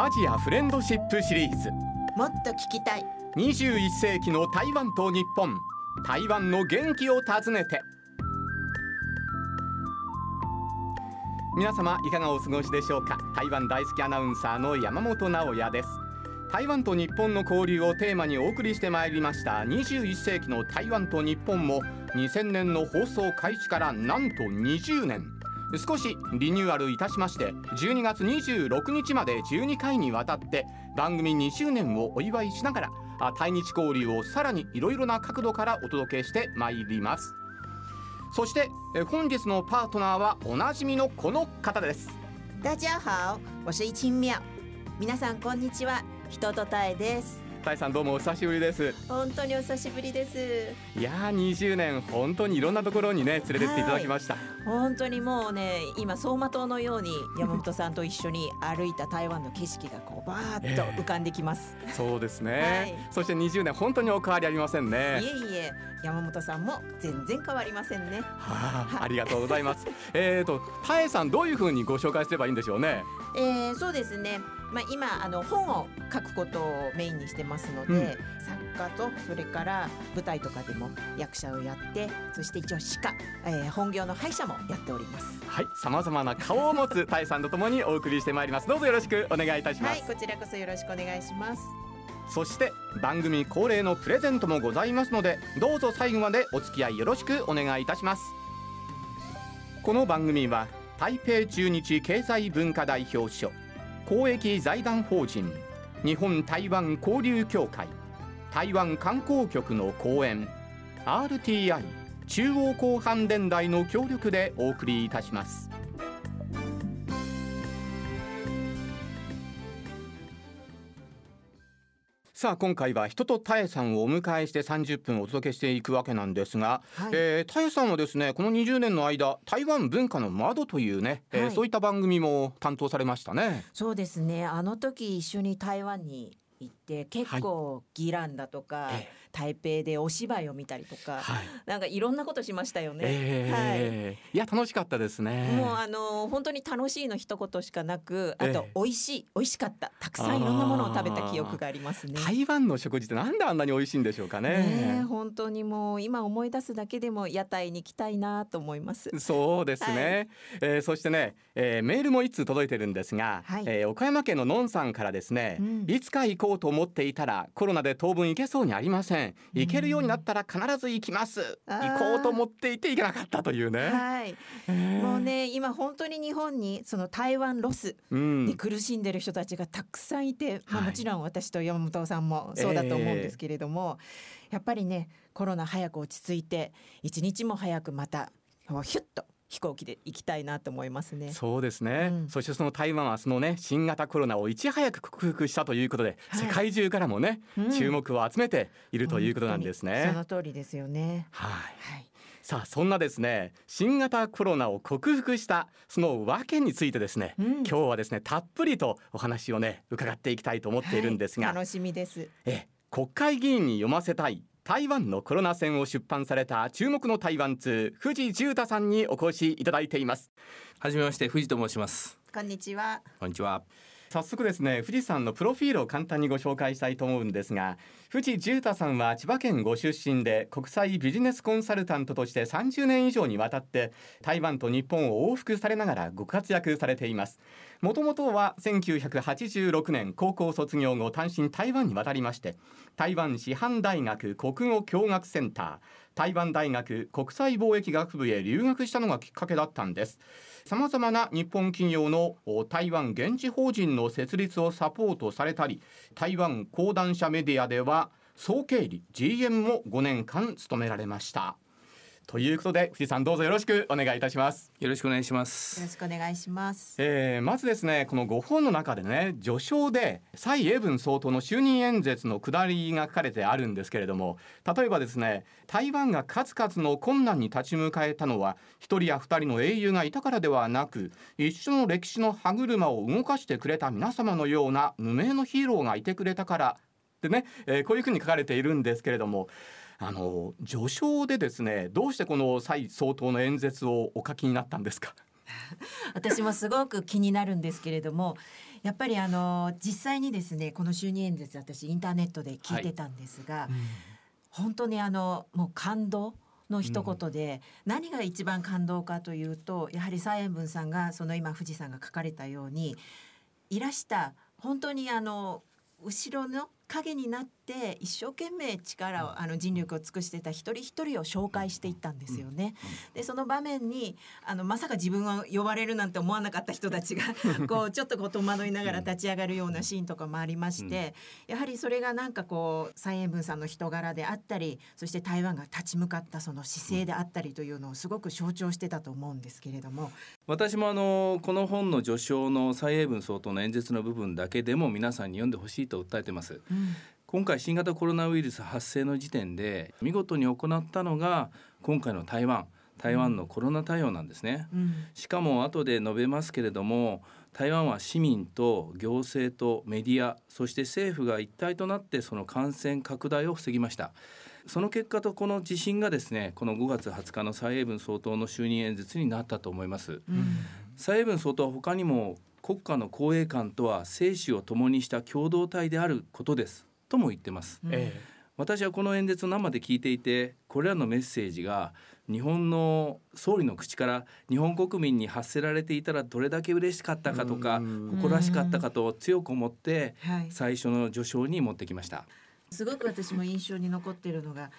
アジアフレンドシップシリーズ。もっと聞きたい。21世紀の台湾と日本。台湾の元気を訪ねて。皆様いかがお過ごしでしょうか？台湾大好きアナウンサーの山本直也です。台湾と日本の交流をテーマにお送りしてまいりました。21世紀の台湾と日本も2000年の放送開始からなんと20年少しリニューアルいたしまして12月26日まで12回にわたって番組2周年をお祝いしながらあ対日交流をさらにいろいろな角度からお届けしてまいります。そしてえ本日のパートナーはおなじみのこの方です。大家好我是一清妙。皆さんこんにちは。人とたえですタイさんどうもお久しぶりです。本当にお久しぶりです。いやー20年本当にいろんなところにね連れてっていただきました、本当にもうね今走馬灯のように山本さんと一緒に歩いた台湾の景色がこうバーッと浮かんできます、そうですね、はい。そして20年本当にお変わりありませんね。いえいえ山本さんも全然変わりませんね。はあ、ありがとうございます。えーとタエさんどういうふうにご紹介すればいいんでしょうね。えー、そうですね、まあ、今あの本を書くことをメインにしてますので、作家とそれから舞台とかでも役者をやってそして一応歯科、えー、本業の歯医者もやっております。はい、さまざまな顔を持つタエさんとともにお送りしてまいりますどうぞよろしくお願いいたします、はい、こちらこそよろしくお願いします。そして番組恒例のプレゼントもございますのでどうぞ最後までお付き合いよろしくお願いいたしますこの番組は台北中日経済文化代表所公益財団法人日本台湾交流協会台湾観光局の講演 RTI 中央広範電台の協力でお送りいたします。さあ今回は人とタエさんをお迎えして30分お届けしていくわけなんですが、はいえータエさんはですねこの20年の間台湾文化の窓というね、えーはいそういった番組も担当されましたね。そうですね。あの時一緒に台湾に行って結構ギランだとか、え台北でお芝居を見たりとか、はい。なんかいろんなことしましたよね。えーい、や楽しかったですね。もうあの本当に楽しいの一言しかなく、あえ。と美味しい美味しかったたくさんいろんなものを食べた記憶がありますね。台湾の食事ってなんであんなに美味しいんでしょうかね。ねえ本当にもう今思い出すだけでも屋台に行きたいなと思います。そうですね、えーそしてね、えーメールも一通届いてるんですが、はい。えー岡山県ののんさんからですね、うん。いつか行こうと思っていたらコロナで当分行けそうにありません。行けるようになったら必ず行きます、あー。行こうと思っていて行けなかったというね、はい、えー。もうね今本当に日本にその台湾ロスうん。で苦しんでる人たちがたくさんいて、まあ、はい。もちろん私と山本さんもそうだと思うんですけれども、やっぱりねコロナ早く落ち着いて一日も早くまたこうヒュッと飛行機で行きたいなと思いますね。そうですね、うん。そしてその台湾はそのね新型コロナをいち早く克服したということで、はい。世界中からもね、うん。注目を集めているということなんですね。その通りですよね。はい。はい。さあそんなですね新型コロナを克服したその訳についてですね、うん。今日はですねたっぷりとお話をね伺っていきたいと思っているんですが、はい。楽しみです。え国会議員に読ませたい台湾のコロナ戦を出版された注目の台湾通藤重太さんにお越しいただいています。はじめまして藤と申します。こんにちは。こんにちは早速ですね富士山のプロフィールを簡単にご紹介したいと思うんですが藤重太さんは千葉県ご出身で国際ビジネスコンサルタントとして30年以上にわたって台湾と日本を往復されながらご活躍されています。もともとは1986年高校卒業後単身台湾に渡りまして台湾師範大学国語教学センター台湾大学国際貿易学部へ留学したのがきっかけだったんです。さまざまな日本企業の台湾現地法人の設立をサポートされたり台湾講談社メディアでは総経理 GM も5年間務められました。ということで藤井さんどうぞよろしくお願いいたしますよろしくお願いしまよろすしくお願いします。えーまずですねこの5本の中でね序章で蔡英文総統の就任演説の下りが書かれてあるんですけれども例えばですね台湾が数々の困難に立ち向かえたのは一人や二人の英雄がいたからではなく一緒の歴史の歯車を動かしてくれた皆様のような無名のヒーローがいてくれたからでね、えーこういうふうに書かれているんですけれどもあの序章でですねどうしてこの蔡総統の演説をお書きになったんですか？私もすごく気になるんですけれどもやっぱりあの実際にですねこの就任演説私インターネットで聞いてたんですが、本当にあのもう感動の一言で、何が一番感動かというとやはり蔡英文さんがその今富士山が書かれたようにいらした本当にあの後ろの影になって一生懸命力をあの尽力を尽くしてた一人一人を紹介していったんですよね。でその場面にあのまさか自分は呼ばれるなんて思わなかった人たちがこうちょっとこう戸惑いながら立ち上がるようなシーンとかもありまして、やはりそれがなんかこう蔡英文さんの人柄であったりそして台湾が立ち向かったその姿勢であったりというのをすごく象徴してたと思うんですけれども。私もあのこの本の序章の蔡英文総統の演説の部分だけでも皆さんに読んでほしいと訴えてます。うん今回新型コロナウイルス発生の時点で見事に行ったのが今回の台湾。台湾のコロナ対応なんですね。うん。しかも後で述べますけれども台湾は市民と行政とメディアそして政府が一体となってその感染拡大を防ぎました。その結果とこの地震がですねこの5月20日の蔡英文総統の就任演説になったと思います。うん。蔡英文総統は他にも国家の公営官とは生死を共にした共同体であることですとも言ってます。うん。え私はこの演説を生で聞いていてこれらのメッセージが日本の総理の口から日本国民に発せられていたらどれだけ嬉しかったかとかうん。誇らしかったかと強く思ってはい、最初の序章に持ってきました。すごく私も印象に残っているのが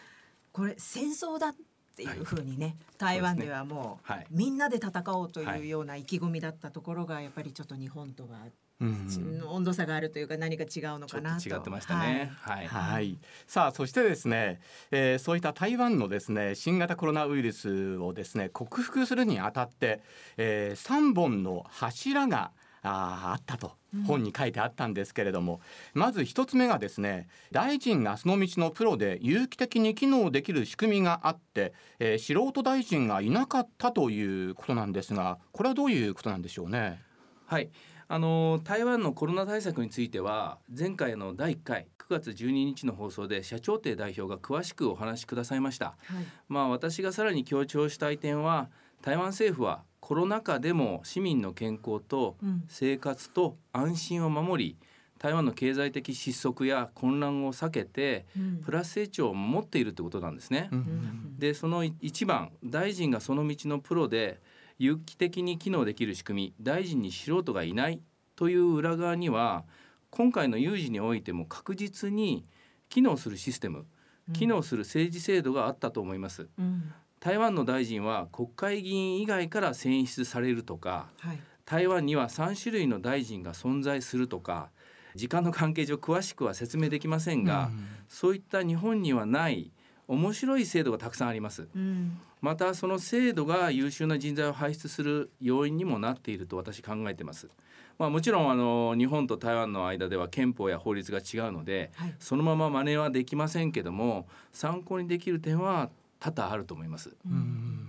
これ戦争だっていうふうにね、台湾ではもうはい。みんなで戦おうとはい。いうような意気込みだったところがやっぱりちょっと日本とはうん温度差があるというか何か違うのちょっかなとと違ってましたね。はい。はい、さあそしてですね、えーそういった台湾のですね新型コロナウイルスをですね克服するにあたって、え3本の柱があーあったとうん本に書いてあったんですけれども、まず一つ目がですね大臣がその道のプロで有機的に機能できる仕組みがあって、えー素人大臣がいなかったということなんですがこれはどういうことなんでしょうね？はい。あの台湾のコロナ対策については前回の第1回9月12日の放送で社長邸代表が詳しくお話しくださいました。はいまあ私がさらに強調したい点は台湾政府はコロナ禍でも市民の健康とうん生活と安心を守り台湾の経済的失速や混乱を避けてうんプラス成長を守っているということなんですねう。うんんでその一番大臣がその道のプロで有機的に機能できる仕組み大臣に素人がいないという裏側には今回の有事においても確実に機能するシステム機能する政治制度があったと思います。うん。台湾の大臣は国会議員以外から選出されるとかはい。台湾には3種類の大臣が存在するとか時間の関係上詳しくは説明できませんが、そういった日本にはない面白い制度がたくさんあります。うんまたその制度が優秀な人材を輩出する要因にもなっていると私考えてます。まあもちろんあの日本と台湾の間では憲法や法律が違うのではい。そのまま真似はできませんけども参考にできる点は多々あると思います。うん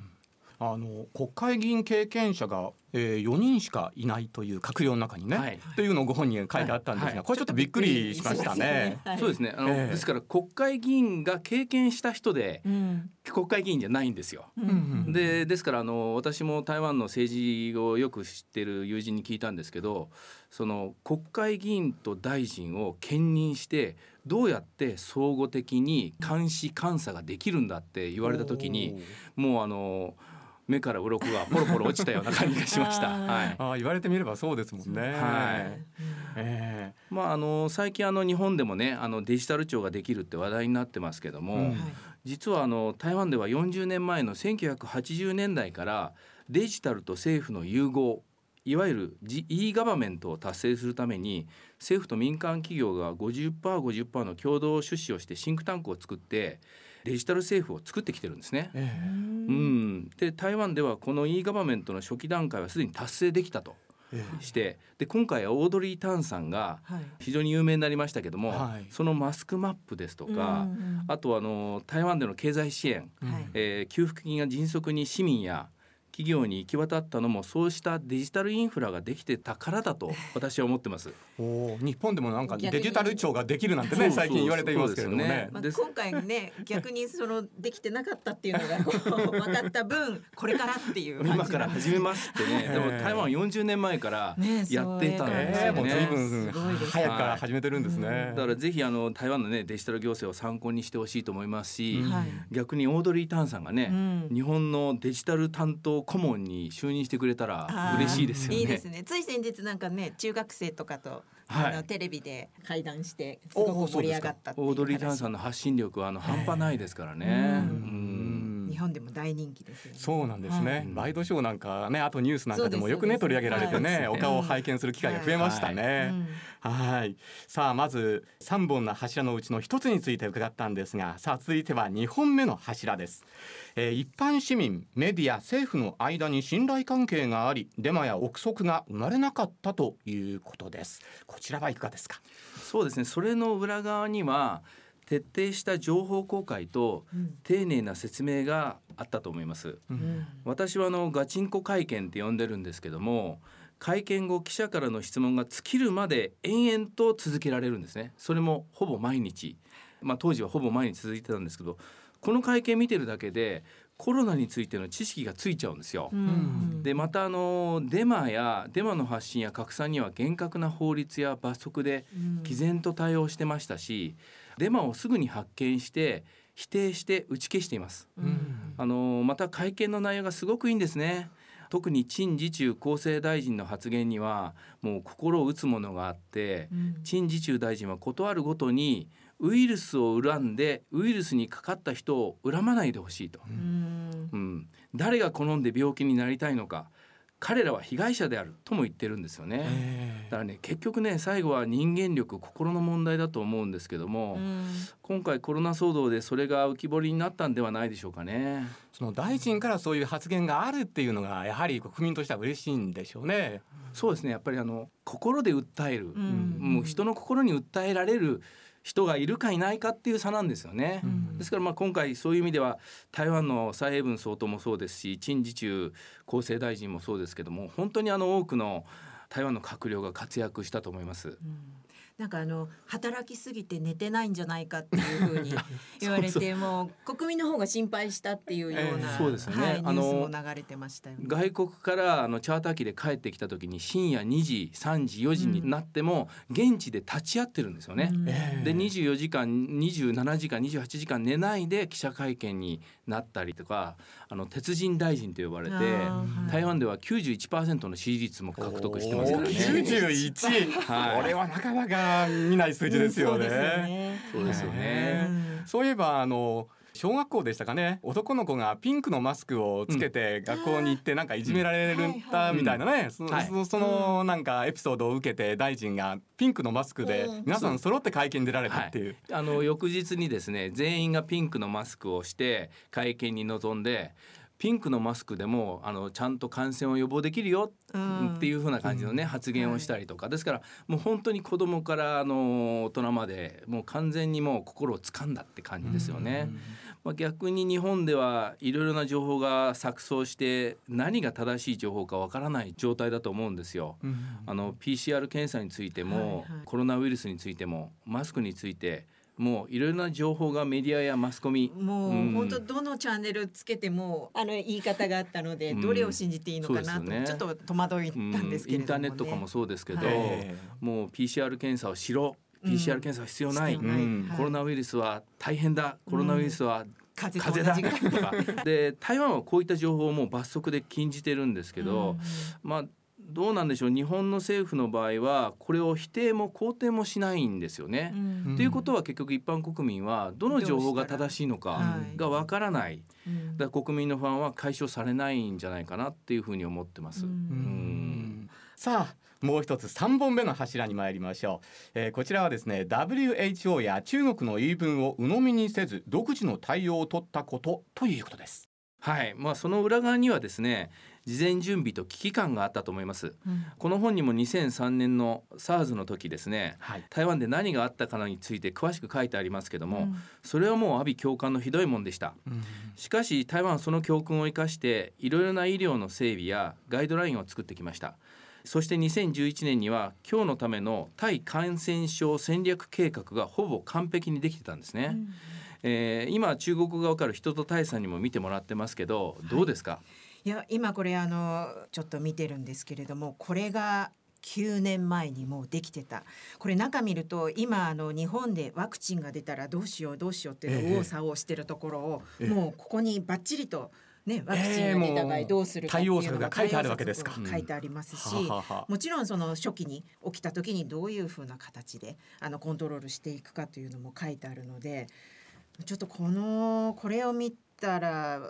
あの国会議員経験者が、えー、4人しかいないという閣僚の中にね、はい。というのをご本人が書いてあったんですが、はい。はいこれちょっとびっくりしましたね。はい。そうですね。あの、ええ。ですから国会議員が経験した人でうん。国会議員じゃないんですよ。ううんんでですからあの私も台湾の政治をよく知ってる友人に聞いたんですけどその国会議員と大臣を兼任してどうやって相互的に監視監査ができるんだって言われた時にもうあの目から鱗がポロポロ落ちたような感じがしました。あー。はい。あー言われてみればそうですもんね。はい。えまあ、あの最近あの日本でもねあのデジタル庁ができるって話題になってますけども、うん。はい。実はあの台湾では40年前の1980年代からデジタルと政府の融合いわゆる e ガバメントを達成するために政府と民間企業が 50%50% の共同出資をしてシンクタンクを作ってデジタル政府を作ってきてるんですね。ええ。うん、で台湾ではこの e ガバメントの初期段階はすでに達成できたとえしてで今回はオードリー・タンさんがはい。非常に有名になりましたけども、はい。そのマスクマップですとか、あとあの台湾での経済支援、えはいえー給付金が迅速に市民や企企業に行き渡ったのもそうしたデジタルインフラができてたからだと 私は思ってます。お日本でもなんかデジタル庁ができるなんてね最近言われていますけれどもね。ね。まあ、今回ね逆にそのできてなかったっていうのが 分かった分これからっていう感じ今から始めますってね、でも台湾は40年前からねやってたんですえー、もうよね。随分すごいです早くから始めてるんですね。だからぜひあの台湾のねデジタル行政を参考にしてほしいと思いますし、うん。はい。逆にオードリー・タンさんがね、うん。日本のデジタル担当顧問に就任してくれたら嬉しいですよね。いいですね。つい先日なんかね中学生とかと、はいあのテレビで会談してすおごく盛り上がったっていう話オードリー・タンさんの発信力はあの半端ないですからね。うん本でも大人気ですよね。そうなんですね、はい。ワイドショーなんかねあとニュースなんかでもよくね取り上げられてね、はい。お顔を拝見する機会が増えましたうね。んはい。さあまず3本の柱のうちの一つについて伺ったんですがさあ続いては2本目の柱です、えー一般市民メディア政府の間に信頼関係がありデマや憶測が生まれなかったということです。こちらはいかがですか？そうですね。それの裏側には徹底した情報公開とうん。丁寧な説明があったと思います。うん。私はあのガチンコ会見って呼んでるんですけども会見後記者からの質問が尽きるまで延々と続けられるんですね。それもほぼ毎日。まあ当時はほぼ毎日続いてたんですけどこの会見見てるだけでコロナについての知識がついちゃうんですよ。うん。でまたあのデマやデマの発信や拡散には厳格な法律や罰則でうん。毅然と対応してましたしデマをすぐに発見して否定して打ち消しています。うん。あのまた会見の内容がすごくいいんですね。特に陳時中厚生大臣の発言にはもう心を打つものがあってうん。陳時中大臣は事あるごとにウイルスを恨んでウイルスにかかった人を恨まないでほしいと、うん。うん、誰が好んで病気になりたいのか彼らは被害者であるとも言ってるんですよね。えだからね結局ね最後は人間力心の問題だと思うんですけども、うん今回コロナ騒動でそれが浮き彫りになったんではないでしょうかね。その大臣からそういう発言があるっていうのがやはり国民としては嬉しいんでしょうね。そうですねやっぱりあの心で訴える、うんもう人の心に訴えられる人がいるかいないかっていう差なんですよね。うんですからまあ今回そういう意味では台湾の蔡英文総統もそうですし陳時中厚生大臣もそうですけども本当にあの多くの台湾の閣僚が活躍したと思います。うんなんかあの働きすぎて寝てないんじゃないかっていうふうに 言われてもう国民の方が心配したっていうような、ええそうですよねはい、ニュあのースも流れてましたよね。外国からあのチャーター機で帰ってきた時に深夜2時3時4時になっても現地で立ち会ってるんですよね。うんええで24時間27時間28時間寝ないで記者会見になったりとかあの鉄人大臣と呼ばれて台湾では91%の支持率も獲得してますからね。おー91、はい。これはなかなか見ない数字ですよね。そうですよね。うんそういえばあの小学校でしたかね。男の子がピンクのマスクをつけて学校に行ってなんかいじめられうん。たみたいなね。そはい。そそのなんかエピソードを受けて大臣がピンクのマスクでうん。皆さん揃って会見に出られたっていう。あの翌日にですね全員がピンクのマスクをして会見に臨んでピンクのマスクでもあのちゃんと感染を予防できるようん。っていう風な感じのね、発言をしたりとか、ですからもう本当に子供からあの大人までもう完全にもう心を掴んだって感じですよね。まあ、逆に日本ではいろいろな情報が錯綜して何が正しい情報かわからない状態だと思うんですよ。うん。あの PCR 検査についても、はいはい。コロナウイルスについてもマスクについてもういろいろな情報がメディアやマスコミもう、うん本当どのチャンネルつけてもあの言い方があったので、うん。どれを信じていいのかなと、ちょっと戸惑いたんですけインターネットかもそうですけど、もう PCR 検査をしろ。うん PCR 検査は必要ない、コロナウイルスは大変だ。コロナウイルスは風風邪だ。とか。で台湾はこういった情報をもう罰則で禁じてるんですけど、まあどうなんでしょう。日本の政府の場合はこれを否定も肯定もしないんですよね。うん。ということは結局一般国民はどの情報が正しいのかはいがわからない。うん。だから国民の不安は解消されないんじゃないかなっていうふうに思ってます。うん。うんさあもう一つ3本目の柱に参りましょう、えーこちらはですね WHO や中国の言い分を鵜呑みにせず独自の対応を取ったことということですはい、まあその裏側にはですね事前準備と危機感があったと思います。この本にも2003年の SARS の時ですねはい。台湾で何があったかについて詳しく書いてありますけども、うん。それはもう阿鼻教官のひどいもんでした。しかし台湾はその教訓を生かしていろいろな医療の整備やガイドラインを作ってきました。そして2011年には今日のための対感染症戦略計画がほぼ完璧にできてたんですね、えー今中国側から人と大さんにも見てもらってますけどどうですか、いや今これあのちょっと見てるんですけれどもこれが9年前にもうできてた。これ中見ると今あの日本でワクチンが出たらどうしようどうしようっていう右往左往してるところを、ええ。もうここにバッチリとねワクチええンが出た場合どうするかっていうの対応策が書いてあるわけですか。書いてありますし、はあはあはあ。もちろんその初期に起きた時にどういうふうな形であのコントロールしていくかというのも書いてあるのでちょっとこのこれを見たら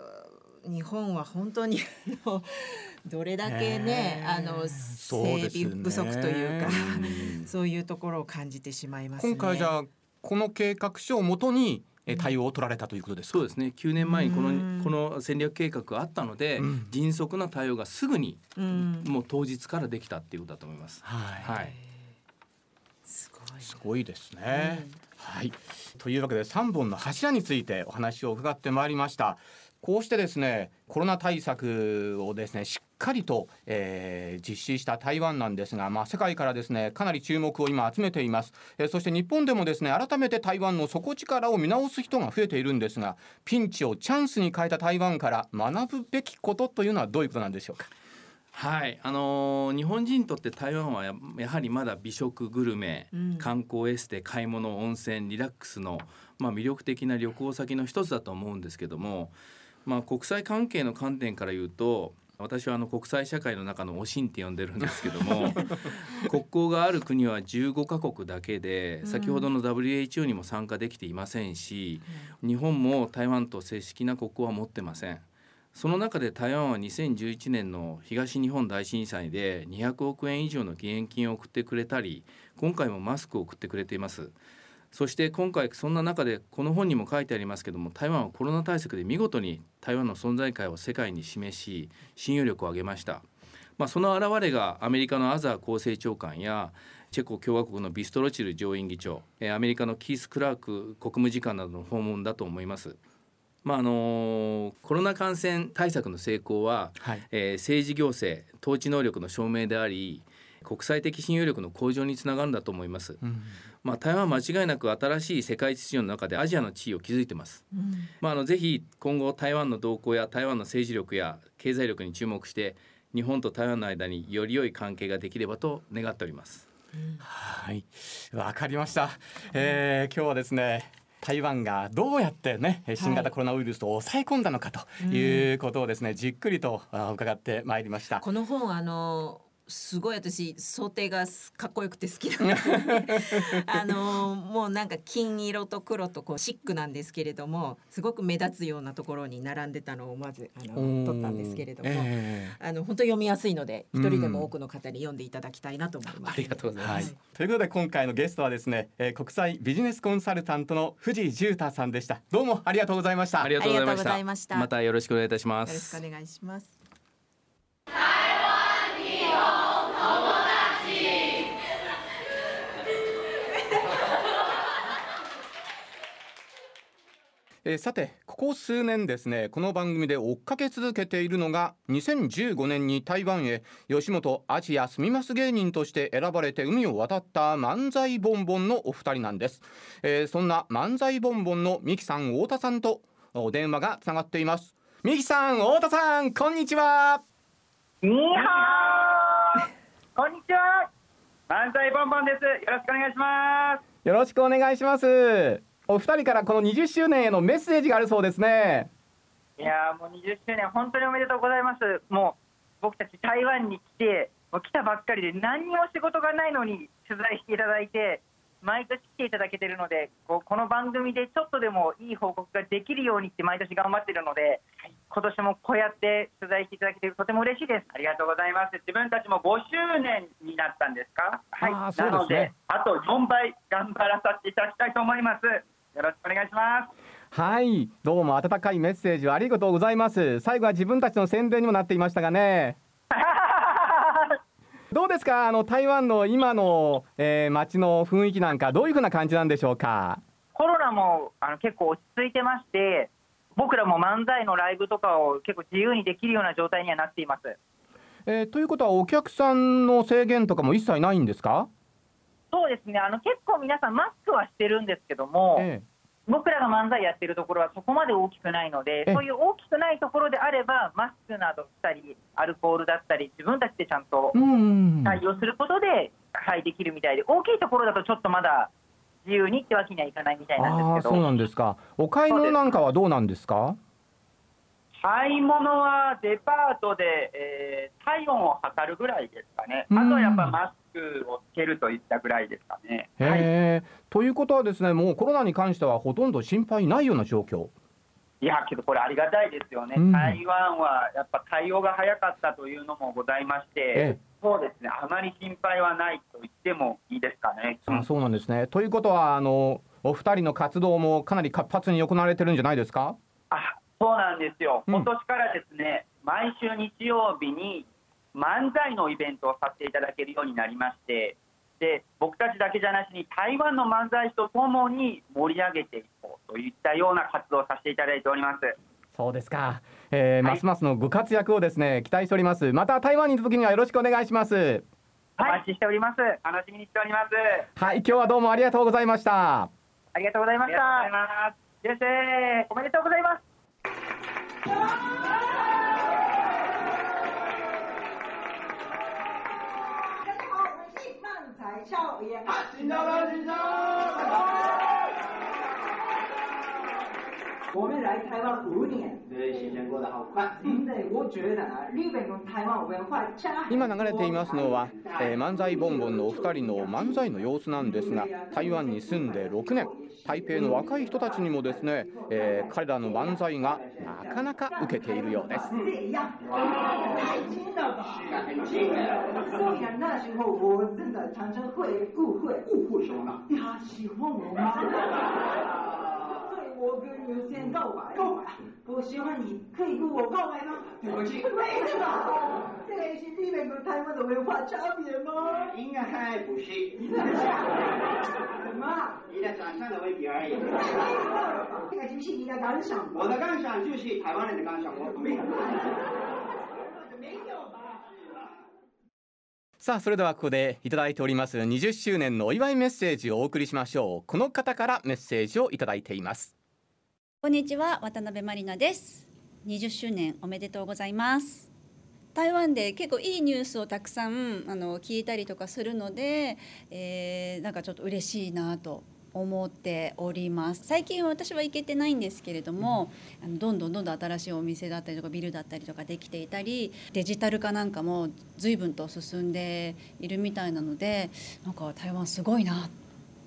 日本は本当にあの どれだけね、ええあのそう整備不足というかうん。そういうところを感じてしまいますね。今回じゃあこの計画書をもとにえ対応を取られたということですか、そうですね。9年前にこうん。のこの戦略計画があったので、うん。迅速な対応がすぐにうん、もう当日からできたっていうことだと思います。はい。はい、すごい。すごいですね。はい。というわけで3本の柱についてお話を伺ってまいりました。こうしてですねコロナ対策をですねしっかりと、えー実施した台湾なんですが、まあ、世界からですねかなり注目を今集めています、えーそして日本でもですね改めて台湾の底力を見直す人が増えているんですがピンチをチャンスに変えた台湾から学ぶべきことというのはどういうことなんでしょうか？はい、あのー日本人にとって台湾はややはりまだ美食グルメ、うん。観光エステ買い物温泉リラックスの、まあ、魅力的な旅行先の一つだと思うんですけども、まあ、国際関係の観点から言うと私はあの国際社会の中のおしんって呼んでるんですけども 国交がある国は15カ国だけで先ほどの WHO にも参加できていませんし、日本も台湾と正式な国交は持ってません。その中で台湾は2011年の東日本大震災で200億円以上の義援金を送ってくれたり今回もマスクを送ってくれていますそして今回そんな中でこの本にも書いてありますけども台湾はコロナ対策で見事に台湾の存在感を世界に示し信用力を上げました、まあ、その表れがアメリカのアザー厚生長官やチェコ共和国のビストロチル上院議長アメリカのキース・クラーク国務次官などの訪問だと思います。まああのコロナ感染対策の成功は、はいえー政治行政統治能力の証明であり国際的信用力の向上につながるんだと思います。うんまあ、台湾は間違いなく新しい世界秩序の中でアジアの地位を築いてます。うんまあ、あのぜひ今後台湾の動向や台湾の政治力や経済力に注目して日本と台湾の間により良い関係ができればと願っております。はい、わかりました。えー今日はですね。台湾がどうやってね新型コロナウイルスを抑え込んだのかということをですね、じっくりとあ伺ってまいりました。この本あのすごい私想定がかっこよくて好きなんですよねあのもうなんか金色と黒とこうシックなんですけれどもすごく目立つようなところに並んでたのをまずあの撮ったんですけれども、えあの本当読みやすいのでうん一人でも多くの方に読んでいただきたいなと思います。ありがとうございます。ーはい、ということで今回のゲストはですね、えー国際ビジネスコンサルタントの藤井重太さんでした。どうもありがとうございました。ありがとうございました。ましたまたよろしくお願いいたしまよろしす。くお願いします。えーさてここ数年ですねこの番組で追っかけ続けているのが2015年に台湾へ吉本アジア住みます芸人として選ばれて海を渡った漫才ボンボンのお二人なんです、えーそんな漫才ボンボンのミキさん太田さんとお電話がつながっています。ミキさん太田さんこんにちは。にーはー。こんにちは。漫才ボンボンです。よろしくお願いします。よろしくお願いしますお二人からこの20周年へのメッセージがあるそうですね。いやーもう20周年本当におめでとうございます。もう僕たち台湾に来てもう来たばっかりで何にも仕事がないのに取材していただいて毎年来ていただけてるのでこうこの番組でちょっとでもいい報告ができるようにって毎年頑張ってるので今年もこうやって取材していただけてとても嬉しいです。ありがとうございます。自分たちも5周年になったんですか？はいあーそうですね。なのであと4倍頑張らさせていただきたいと思いますよろしくお願いします。はい。どうも温かいメッセージをありがとうございます。最後は自分たちの宣伝にもなっていましたがね。どうですか？あの台湾の今の、えー、街の雰囲気なんかどういうふうな感じなんでしょうか？コロナもあの結構落ち着いてまして僕らも漫才のライブとかを結構自由にできるような状態にはなっています。えー、ということはお客さんの制限とかも一切ないんですか？そうですね。あの結構皆さんマスクはしてるんですけども、え僕らが漫才やってるところはそこまで大きくないのでえそういう大きくないところであればマスクなどしたりアルコールだったり自分たちでちゃんと対応することで、はい、できるみたいで大きいところだとちょっとまだ自由にってわけにはいかないみたいなんですけど。そうなんですか。お買い物なんかはどうなんですか？買い物はデパートで、えー体温を測るぐらいですかね、うんあとはやっぱマスクをつけるといったぐらいですかね。はい、ということはですねもうコロナに関してはほとんど心配ないような状況。いや、けどこれ、ありがたいですよね、うん。台湾はやっぱ対応が早かったというのもございまして、ええ。そうですね、あまり心配はないと言ってもいいですかね。あそうなんですね。ということはあのお二人の活動もかなり活発に行われてるんじゃないですか？あそうなんですよ、うん。今年からですね、毎週日曜日に漫才のイベントをさせていただけるようになりまして、で僕たちだけじゃなしに、台湾の漫才師とともに盛り上げていこうといったような活動をさせていただいております。そうですか、えーはいますますのご活躍をですね期待しておりますまた台湾にいる時にはよろしくお願いしますお待ちしております。楽しみにしております。はい今日はどうもありがとうございましたありがとうございました。ありがとうございます。先生おめでとうございます。漫才校园。我们来台湾五年，时间过得好快。真的，我觉得啊，日本跟台湾文化。今流れていますのは、えー漫才ボンボンのお二人の漫才の様子なんですが台湾に住んで6年。台北の若い人たちにもですね、えー彼らの漫才がなかなか受けているようです我，跟女生告白。告白？我喜欢你，可以跟我告白吗？对不起，没错。这个是日本跟台湾的文化差别吗？应该不是，什么？你的长相的问题而已。这个就是你的感想。我的感想就是台湾人的感想，我没有。没有吧？さあそれではここでいただいております20周年のお祝いメッセージをお送りしましょうこの方からメッセージをいただいていますこんにちは渡辺まりなです。20周年おめでとうございます。台湾で結構いいニュースをたくさんあの聞いたりとかするので、えーなんかちょっと嬉しいなと思っております。最近私は行けてないんですけれども、あのどんどんどんどん新しいお店だったりとかビルだったりとかできていたりデジタル化なんかも随分と進んでいるみたいなのでなんか台湾すごいな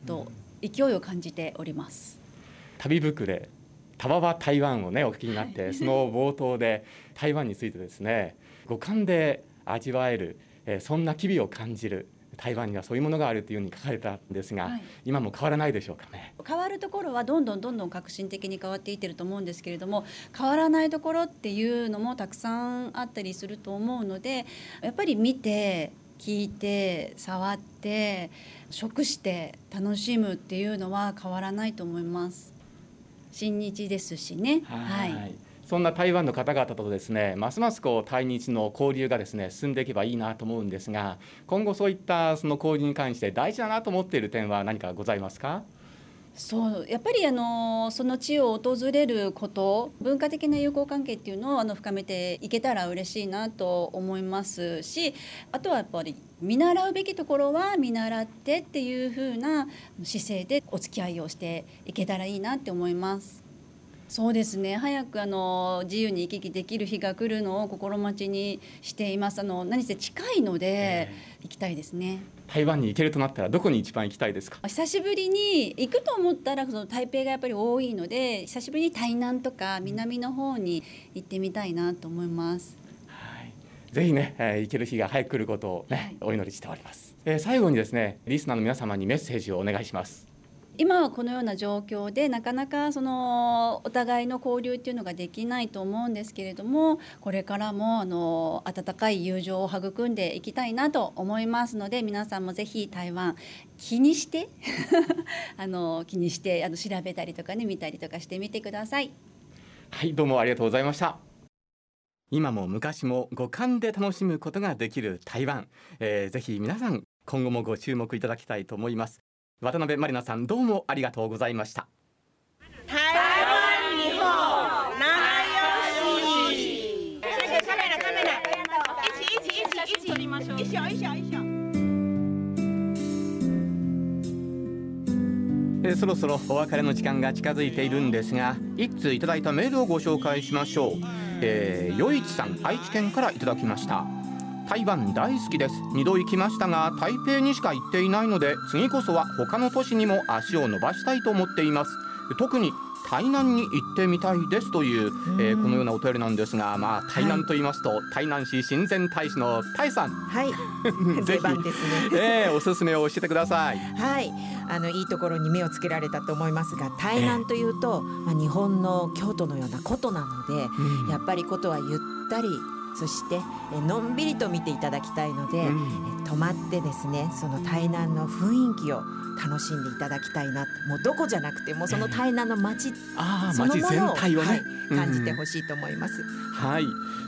と勢いを感じております。旅膨れタババ台湾をねお聞きになってその冒頭で台湾についてですね五感で味わえる、えーそんな機微を感じる台湾にはそういうものがあるというふうに書かれたんですが、はい。今も変わらないでしょうかね。変わるところはどんどんどんどん革新的に変わっていってると思うんですけれども変わらないところっていうのもたくさんあったりすると思うのでやっぱり見て聞いて触って食して楽しむっていうのは変わらないと思います。新日ですしね。はい。そんな台湾の方々とですねますますこう対日の交流がですね進んでいけばいいなと思うんですが今後そういったその交流に関して大事だなと思っている点は何かございますか？そうやっぱりあのその地を訪れること文化的な友好関係っていうのをあの深めていけたら嬉しいなと思いますしあとはやっぱり見習うべきところは見習ってっていう風な姿勢でお付き合いをしていけたらいいなって思います。そうですね早くあの自由に行き来できる日が来るのを心待ちにしていますあの何せ近いので行きたいですね。台湾に行けるとなったらどこに一番行きたいですか？久しぶりに行くと思ったらその台北がやっぱり多いので久しぶりに台南とか南の方に行ってみたいなと思います。はい、ぜひね、えー行ける日が早く来ることをね、お祈りしております、えー最後にですねリスナーの皆様にメッセージをお願いします今はこのような状況でなかなかそのお互いの交流っていうのができないと思うんですけれどもこれからもあの温かい友情を育んでいきたいなと思いますので皆さんもぜひ台湾気にして あの気にしてあの調べたりとかね見たりとかしてみてください。はいどうもありがとうございました。今も昔も五感で楽しむことができる台湾、えー、ぜひ皆さん今後もご注目いただきたいと思います。渡辺まりなさんどうもありがとうございました。台湾日本仲良しカメラカメラ一起一起一起一起撮りましょう一緒一緒一緒えーそろそろお別れの時間が近づいているんですが一通いただいたメールをご紹介しましょう、えー、よいちさん愛知県からいただきました台湾大好きです。二度行きましたが台北にしか行っていないので次こそは他の都市にも足を伸ばしたいと思っています。特に台南に行ってみたいですという、えーこのようなお便りなんですがまあ台南と言いますと、台南市親善大使のタイさん。はい。ぜ出番ですね。ひ、えーおすすめを教えてください。はい、あのいいところに目をつけられたと思いますが台南というと、まあ、日本の京都のような古都なので、うん。やっぱり古都はゆったりそしてえのんびりと見ていただきたいので、うん。え泊まってですねその台南の雰囲気を楽しんでいただきたいなもうどこじゃなくてもうその台南の街ああそのものを、ね、はい、感じてうんほしいと思います。はい、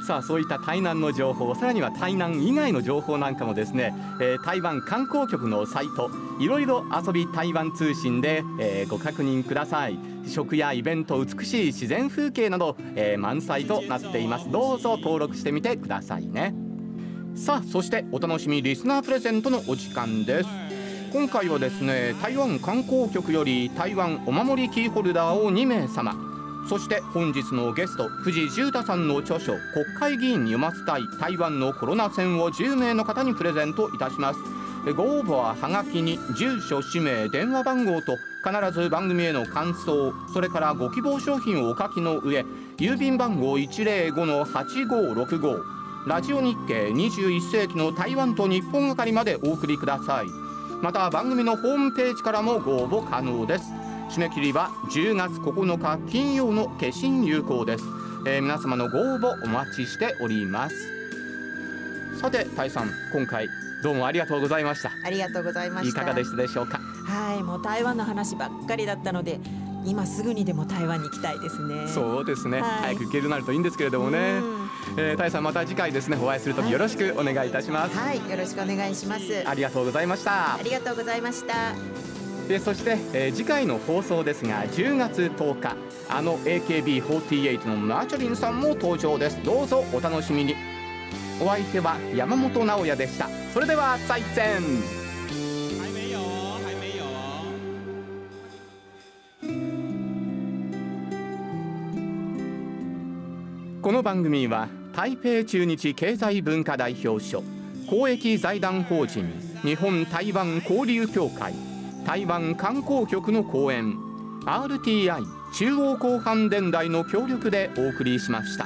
さあそういった台南の情報さらには台南以外の情報なんかもですね、えー台湾観光局のサイトいろいろ遊び台湾通信で、えーご確認ください食やイベント美しい自然風景など、えー満載となっています。どうぞ登録してみてくださいね。さあそしてお楽しみリスナープレゼントのお時間です。今回はですね台湾観光局より台湾お守りキーホルダーを2名様そして本日のゲスト藤井重太さんの著書「国会議員に読ませたい台湾のコロナ戦」を10名の方にプレゼントいたします。ご応募ははがきに住所氏名電話番号と必ず番組への感想それからご希望商品をお書きの上郵便番号105-8565ラジオ日経21世紀の台湾と日本係までお送りください。また番組のホームページからもご応募可能です。締め切りは10月9日金曜の化身有効です、えー皆様のご応募お待ちしております。さてタイさん今回どうもありがとうございました。ありがとうございました。いかがでしたでしょうか？はい、もう台湾の話ばっかりだったので、今すぐにでも台湾に行きたいですね。そうですね、はい。早く行けるなるといいんですけれどもね、うん。えー、タイさんまた次回ですねお会いするときよろしくお願いいたします、はい、よろしくお願いします。ありがとうございました。ありがとうございました。でそして、えー次回の放送ですが10月10日あの AKB48 のマーチョリンさんも登場です。どうぞお楽しみにお相手は山本直也でしたそれでは再见还没有哦，还没有哦。この番組は台北中日経済文化代表所公益財団法人日本台湾交流協会台湾観光局の講演 RTI 中央広範電台の協力でお送りしました。